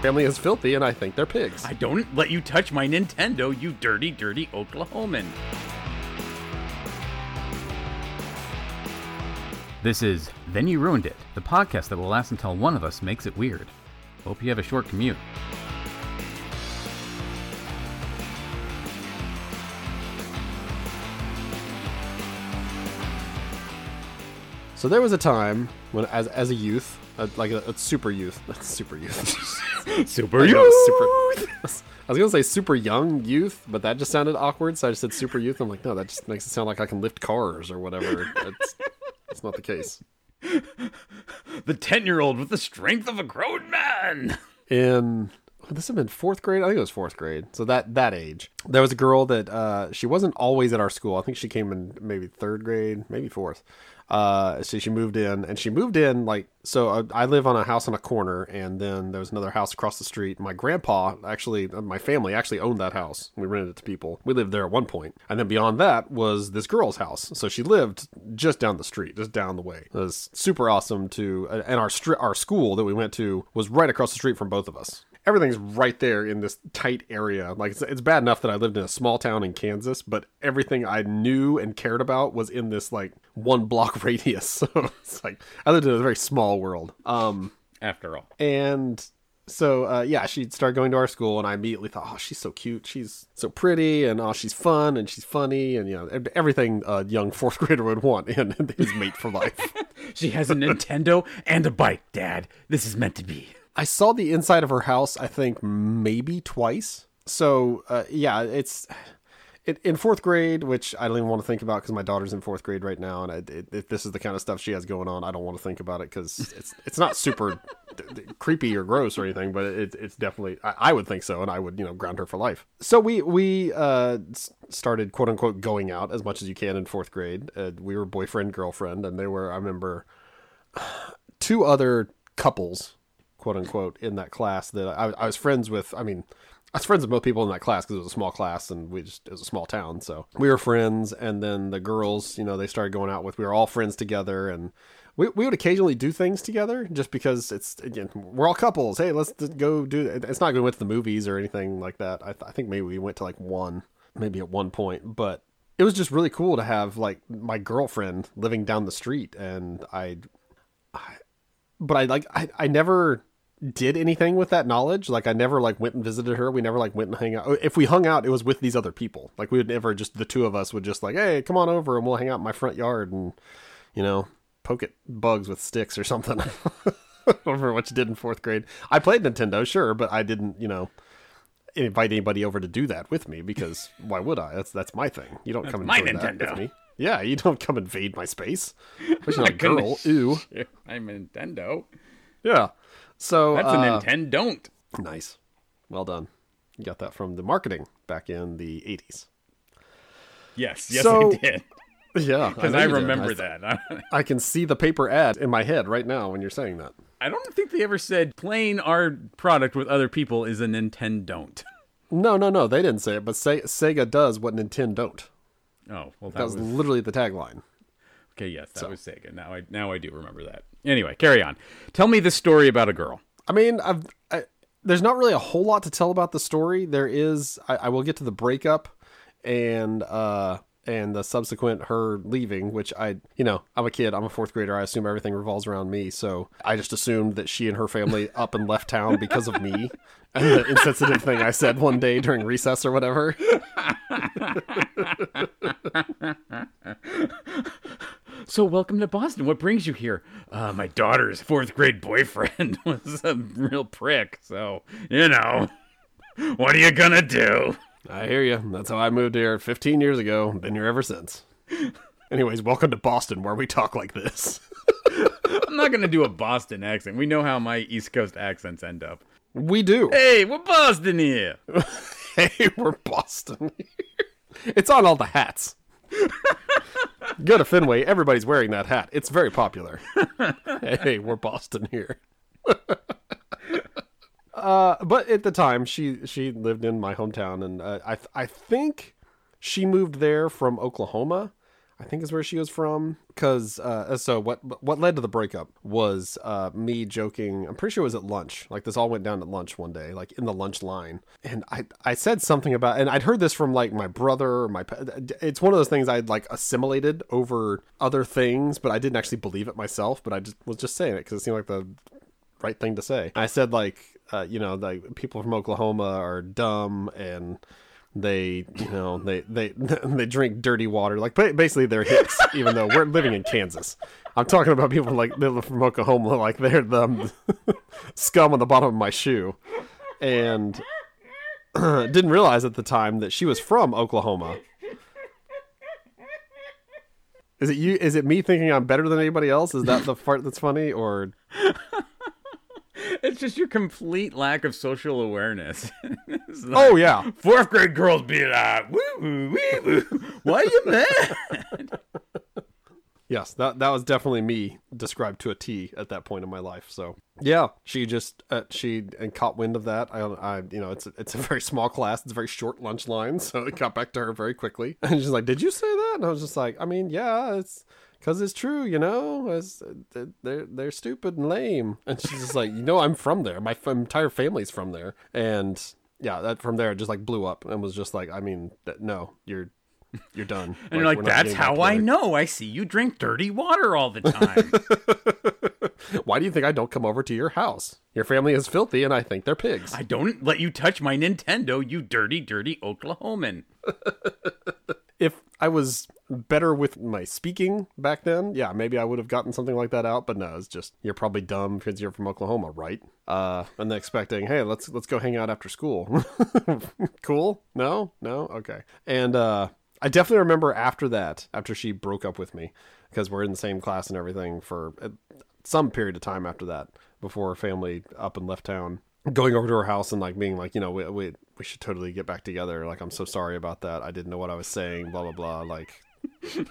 family is filthy, and I think they're pigs. I don't let you touch my Nintendo, you dirty, dirty Oklahoman. This is Then You Ruined It, the podcast that will last until one of us makes it weird. Hope you have a short commute. So there was a time when, as as a youth, uh, like a, a super youth, That's super youth, Super I you! know, super. I was gonna say super young youth, but that just sounded awkward, so I just said super youth. I'm like, no, that just makes it sound like I can lift cars or whatever. That's that's not the case. The 10 year old with the strength of a grown man! in this have been fourth grade. I think it was fourth grade. So that that age, there was a girl that uh, she wasn't always at our school. I think she came in maybe third grade, maybe fourth. Uh, so she moved in, and she moved in like so. uh, I, live on a house on a corner, and then there was another house across the street. My grandpa actually, uh, my family actually owned that house. We rented it to people. We lived there at one point, and then beyond that was this girl's house. So she lived just down the street, just down the way. It was super awesome to, and our stri- our school that we went to was right across the street from both of us everything's right there in this tight area. Like it's, it's bad enough that I lived in a small town in Kansas, but everything I knew and cared about was in this like one block radius. So it's like I lived in a very small world. Um, After all. and so uh, yeah, she started going to our school, and I immediately thought, oh, she's so cute, she's so pretty, and oh, she's fun, and she's funny, and you know everything a young fourth grader would want in his mate for life. She has a Nintendo and a bike, Dad. This is meant to be. I saw the inside of her house, I think maybe twice. So uh, yeah, it's it, in fourth grade, which I don't even want to think about because my daughter's in fourth grade right now, and I, it, if this is the kind of stuff she has going on, I don't want to think about it because it's it's not super d- d- creepy or gross or anything, but it, it's definitely I, I would think so, and I would you know ground her for life. So we we uh, started quote unquote going out as much as you can in fourth grade. Uh, we were boyfriend girlfriend, and there were I remember two other couples quote unquote in that class that I, I was friends with. I mean, I was friends with most people in that class because it was a small class and we just it was a small town, so we were friends. And then the girls, you know, they started going out with. We were all friends together, and we we would occasionally do things together just because it's again we're all couples. Hey, let's go do. It's not going to the movies or anything like that. I, th- I think maybe we went to like one, maybe at one point, but. It was just really cool to have like my girlfriend living down the street, and I, I but I like I, I never did anything with that knowledge. Like I never like went and visited her. We never like went and hung out. If we hung out, it was with these other people. Like we would never just the two of us would just like, hey, come on over and we'll hang out in my front yard and you know poke at bugs with sticks or something. over what you did in fourth grade. I played Nintendo, sure, but I didn't, you know, invite anybody over to do that with me because why would I? That's that's my thing. You don't come and my Nintendo. with me. Yeah, you don't come invade my space. Especially not a girl. Ooh. I'm Nintendo. Yeah. So That's uh, a Nintendo. Don't. Nice. Well done. You got that from the marketing back in the 80s. Yes, yes, So- I did. Yeah. Because I, did. remember I- that. I can see the paper ad in my head right now when you're saying that. I don't think they ever said playing our product with other people is a Nintendo. Don't. No, no, no. They didn't say it, but Se- Sega does what Nintendo don't. Oh well, that, That was was literally the tagline. Okay. Yes, that was Sega. Now I now I do remember that. Anyway, carry on. Tell me the story about a girl. I mean, I've, I, there's not really a whole lot to tell about the story. There is, I, I will get to the breakup and uh and the subsequent her leaving, which I, you know, I'm a kid, I'm a fourth grader. I assume everything revolves around me, so I just assumed that she and her family up and left town because of me and the insensitive thing I said one day during recess or whatever. So welcome to Boston. What brings you here? Uh, my daughter's fourth grade boyfriend was a real prick. So you know, what are you gonna do? I hear you. That's how I moved here 15 years ago. Been here ever since. Anyways, welcome to Boston, where we talk like this. I'm not gonna do a Boston accent. We know how my East Coast accents end up. We do. Hey, we're Boston here. Hey, we're Boston. it's on all the hats. Go to Fenway, everybody's wearing that hat. It's very popular. hey, we're Boston here. uh, but at the time, she she lived in my hometown, and uh, I I think she moved there from Oklahoma. I think is where she was from. Because uh, so what what led to the breakup was uh, me joking. I'm pretty sure it was at lunch. Like this all went down at lunch one day, like in the lunch line, and I I said something about, and I'd heard this from like my brother my. It's one of those things I'd like assimilated over other things, but I didn't actually believe it myself. But I just was just saying it because it seemed like the right thing to say. I said like, uh, you know, like people from Oklahoma are dumb and they, you know, they they they drink dirty water. Like basically they're hicks, even though we're living in Kansas. I'm talking about people like from Oklahoma, like they're the um, scum on the bottom of my shoe, and didn't realize at the time that she was from Oklahoma. Is it you? Is it me thinking I'm better than anybody else? Is that the part that's funny, or it's just your complete lack of social awareness. like, oh yeah, fourth grade girls be like, woo woo woo woo. Why are you mad? yes, that that was definitely me described to a T at that point in my life. So yeah, she just uh, she and caught wind of that. I, I you know it's it's a very small class. It's a very short lunch line, so it got back to her very quickly. And she's like, "Did you say that?" And I was just like, "I mean, yeah, it's." Because it's true, you know. It's, uh, they're they're stupid and lame. And she's just like, you know, I'm from there. My entire family's from there. And yeah, that from there it just like blew up and was just like, I mean, no, you're you're done. and like, you're like, that's how I know. I see you drink dirty water all the time. Why do you think I don't come over to your house? Your family is filthy, and I think they're pigs. I don't let you touch my Nintendo, you dirty, dirty Oklahoman. if I was better with my speaking back then, yeah, maybe I would have gotten something like that out. But no, it's just you're probably dumb because you're from Oklahoma, right? Uh, and expecting, hey, let's let's go hang out after school. cool? No, no, okay. And uh, I definitely remember after that, after she broke up with me, because we're in the same class and everything for uh, some period of time after that, before her family up and left town going over to her house and like being like, you know, we, we we should totally get back together. Like, I'm so sorry about that. I didn't know what I was saying. Blah blah blah. Like.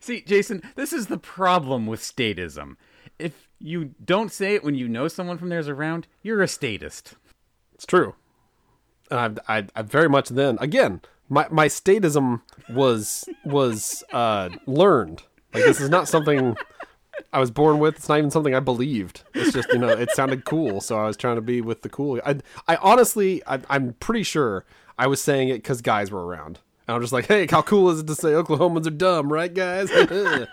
See, Jason, this is the problem with statism. If you don't say it when you know someone from there's around, you're a statist. It's true. And I, I, I very much then again, my my statism was was uh, learned. Like this is not something I was born with. It's not even something I believed. It's just you know it sounded cool, so I was trying to be with the cool. I I honestly I, I'm pretty sure I was saying it because guys were around. And I'm just like, hey, how cool is it to say Oklahomans are dumb, right, guys?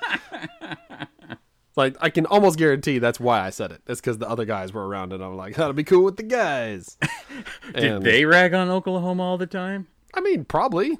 like, I can almost guarantee that's why I said it. It's because the other guys were around, and I'm like, that'll be cool with the guys. Did and, they rag on Oklahoma all the time? I mean, probably.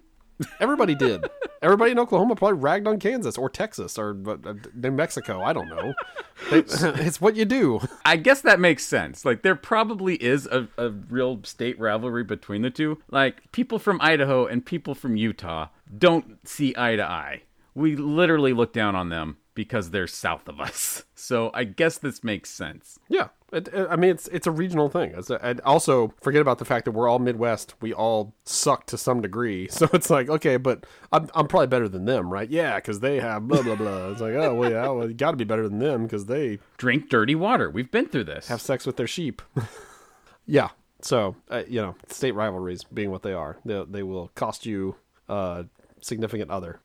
Everybody did. Everybody in Oklahoma probably ragged on Kansas or Texas or uh, New Mexico. I don't know. it's what you do. I guess that makes sense. Like there probably is a, a real state rivalry between the two. Like people from Idaho and people from Utah don't see eye to eye. We literally look down on them because they're south of us. So I guess this makes sense. Yeah. It, it, I mean, it's it's a regional thing. It's a, and also, forget about the fact that we're all Midwest. We all suck to some degree. So it's like, okay, but I'm, I'm probably better than them, right? Yeah, because they have blah, blah, blah. It's like, oh, well, yeah, well, you got to be better than them because they drink dirty water. We've been through this. Have sex with their sheep. yeah. So, uh, you know, state rivalries being what they are, they, they will cost you a significant other.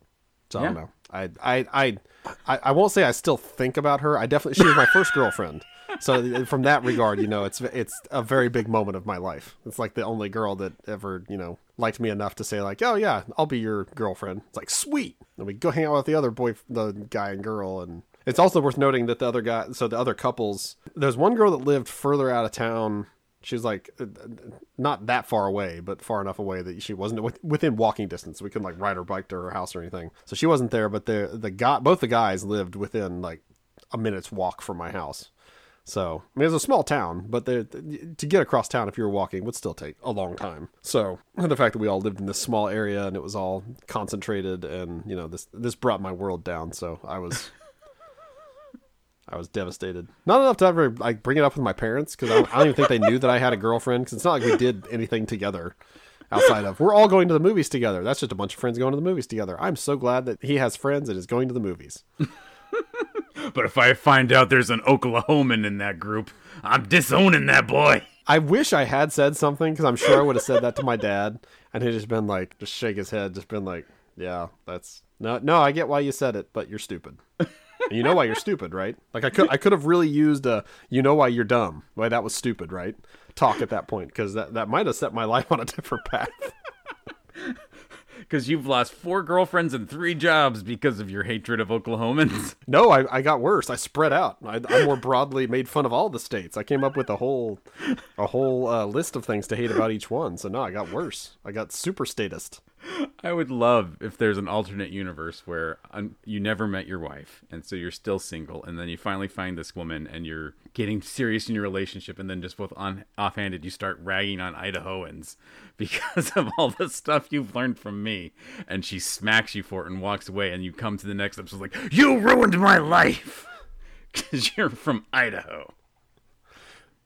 So yeah. I don't know. I, I, I, I won't say I still think about her. I definitely, she was my first girlfriend so from that regard, you know, it's it's a very big moment of my life. It's like the only girl that ever, you know, liked me enough to say like, "Oh yeah, I'll be your girlfriend." It's like, "Sweet." And we go hang out with the other boy the guy and girl and it's also worth noting that the other guy, so the other couples, there's one girl that lived further out of town. She was like uh, not that far away, but far enough away that she wasn't within walking distance. We couldn't like ride her bike to her house or anything. So she wasn't there, but the the guy, both the guys lived within like a minute's walk from my house. So, I mean, it's a small town, but to get across town if you were walking would still take a long time. So, the fact that we all lived in this small area and it was all concentrated, and you know, this this brought my world down. So I was. I was devastated. Not enough to ever like bring it up with my parents because I, I, don't even think they knew that I had a girlfriend. Because it's not like we did anything together outside of we're all going to the movies together. That's just a bunch of friends going to the movies together. I'm so glad that he has friends and is going to the movies. But if I find out there's an Oklahoman in that group, I'm disowning that boy. I wish I had said something because I'm sure I would have said that to my dad, and he'd just been like, just shake his head, just been like, Yeah, that's no, no. I get why you said it, but you're stupid. you know why you're stupid, right? Like I could, I could have really used a, you know why you're dumb. Why that was stupid, right? Talk at that point because that that might have set my life on a different path. Because you've lost four girlfriends and three jobs because of your hatred of Oklahomans. No, I, I got worse. I spread out. I, I more broadly made fun of all the states. I came up with a whole a whole uh, list of things to hate about each one. So no, I got worse. I got super statist. I would love if there's an alternate universe where um, you never met your wife, and so you're still single, and then you finally find this woman, and you're getting serious in your relationship, and then just both on offhanded you start ragging on Idahoans because of all the stuff you've learned from me, and she smacks you for it and walks away, and you come to the next episode like you ruined my life because you're from Idaho.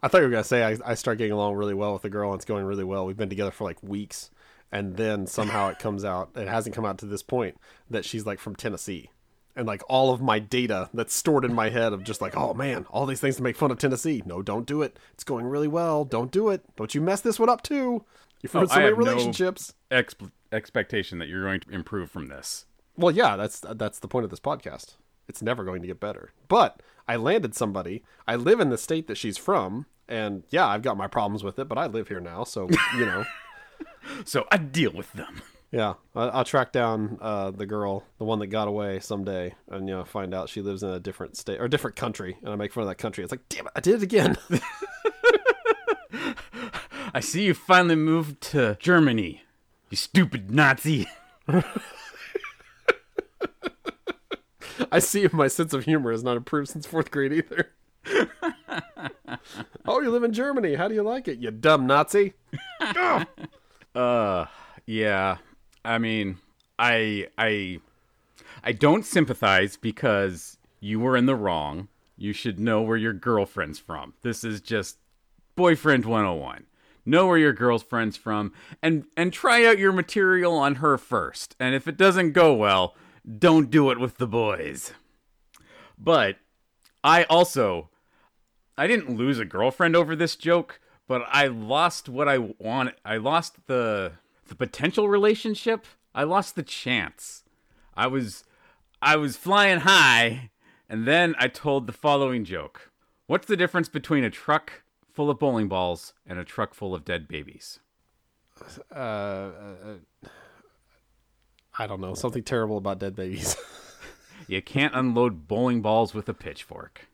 I thought you were gonna say I, I start getting along really well with the girl, and it's going really well. We've been together for like weeks, and then somehow it comes out. It hasn't come out to this point that she's like from Tennessee, and like all of my data that's stored in my head of just like, oh man, all these things to make fun of Tennessee. No, don't do it. It's going really well. Don't do it. Don't you mess this one up too. You've oh, ruined I so many have no- relationships. Ex- expectation that you're going to improve from this. Well, yeah, that's that's the point of this podcast. It's never going to get better. But I landed somebody. I live in the state that she's from, and yeah, I've got my problems with it, but I live here now, so you know. So I deal with them. Yeah, I, I'll track down uh, the girl, the one that got away someday, and you know find out she lives in a different state or different country, and I make fun of that country. It's like, damn it, I did it again. I see you finally moved to Germany. You stupid Nazi. I see my sense of humor has not improved since fourth grade either. oh, you live in Germany. How do you like it, you dumb Nazi? Uh, yeah. I mean, I I I don't sympathize because you were in the wrong. You should know where your girlfriend's from. This is just boyfriend 101. Know where your girlfriend's from and and try out your material on her first. And if it doesn't go well, don't do it with the boys. But I also I didn't lose a girlfriend over this joke, but I lost what I want. I lost the the potential relationship. I lost the chance. I was I was flying high, and then I told the following joke. What's the difference between a truck full of bowling balls and a truck full of dead babies? Uh, uh, I don't know. Something terrible about dead babies. You can't unload bowling balls with a pitchfork.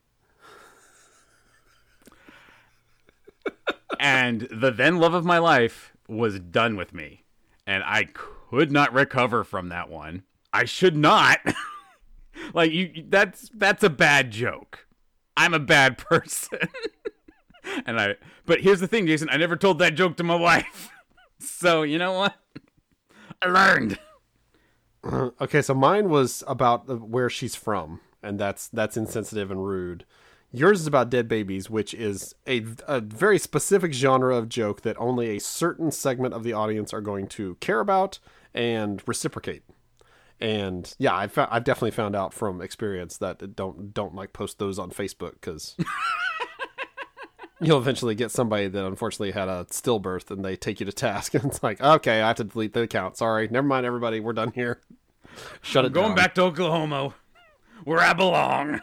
And the then love of my life was done with me. And I could not recover from that one. I should not. like you that's that's a bad joke. I'm a bad person. and I but here's the thing, Jason, I never told that joke to my wife. so, you know what? I learned. okay, so mine was about where she's from, and that's that's insensitive and rude. Yours is about dead babies, which is a, a very specific genre of joke that only a certain segment of the audience are going to care about and reciprocate. And yeah, I've fou- I've definitely found out from experience that don't don't like post those on Facebook because you'll eventually get somebody that unfortunately had a stillbirth and they take you to task and it's like okay I have to delete the account. Sorry, never mind everybody, we're done here. Shut it down. Going down. back to Oklahoma, where I belong.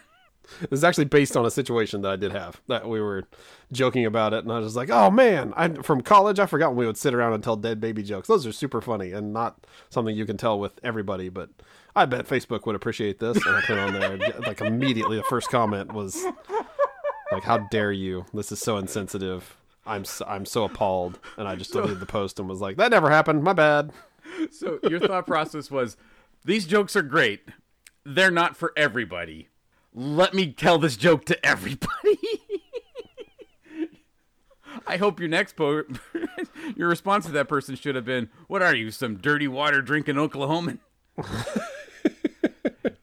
This is actually based on a situation that I did have that we were joking about it, and I was like, "Oh man!" I from college, I forgot when we would sit around and tell dead baby jokes. Those are super funny and not something you can tell with everybody. But I bet Facebook would appreciate this, and I put it on there like immediately. The first comment was like, "How dare you? This is so insensitive." I'm so, I'm so appalled, and I just deleted the post and was like, "That never happened. My bad." So your thought process was, these jokes are great. They're not for everybody. Let me tell this joke to everybody. I hope your next po- your response to that person should have been, "What are you, some dirty water drinking Oklahoman?"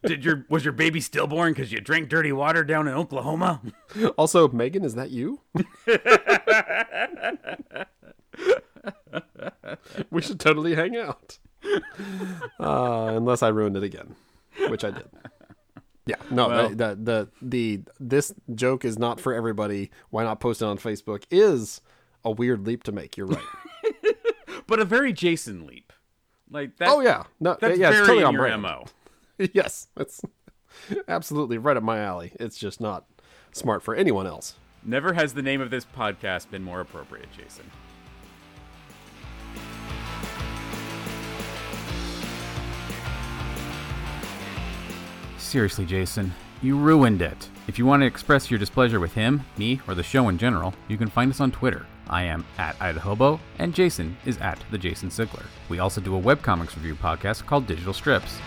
Did your was your baby stillborn because you drank dirty water down in Oklahoma? Also, Megan, is that you? we should totally hang out. Uh, unless I ruined it again, which I did. Yeah, no, Well- the, the the the this joke is not for everybody. Why not post it on Facebook? Is a weird leap to make. You're right. But a very Jason leap. Like that. Oh yeah, no, that's yeah, it's very totally in on your brand. mo. yes, that's absolutely right up my alley. It's just not smart for anyone else. Never has the name of this podcast been more appropriate, Jason. Seriously, Jason, you ruined it. If you want to express your displeasure with him, me, or the show in general, you can find us on Twitter. I am at Idahobo, and Jason is at the Jason Sigler. We also do a webcomics review podcast called Digital Strips.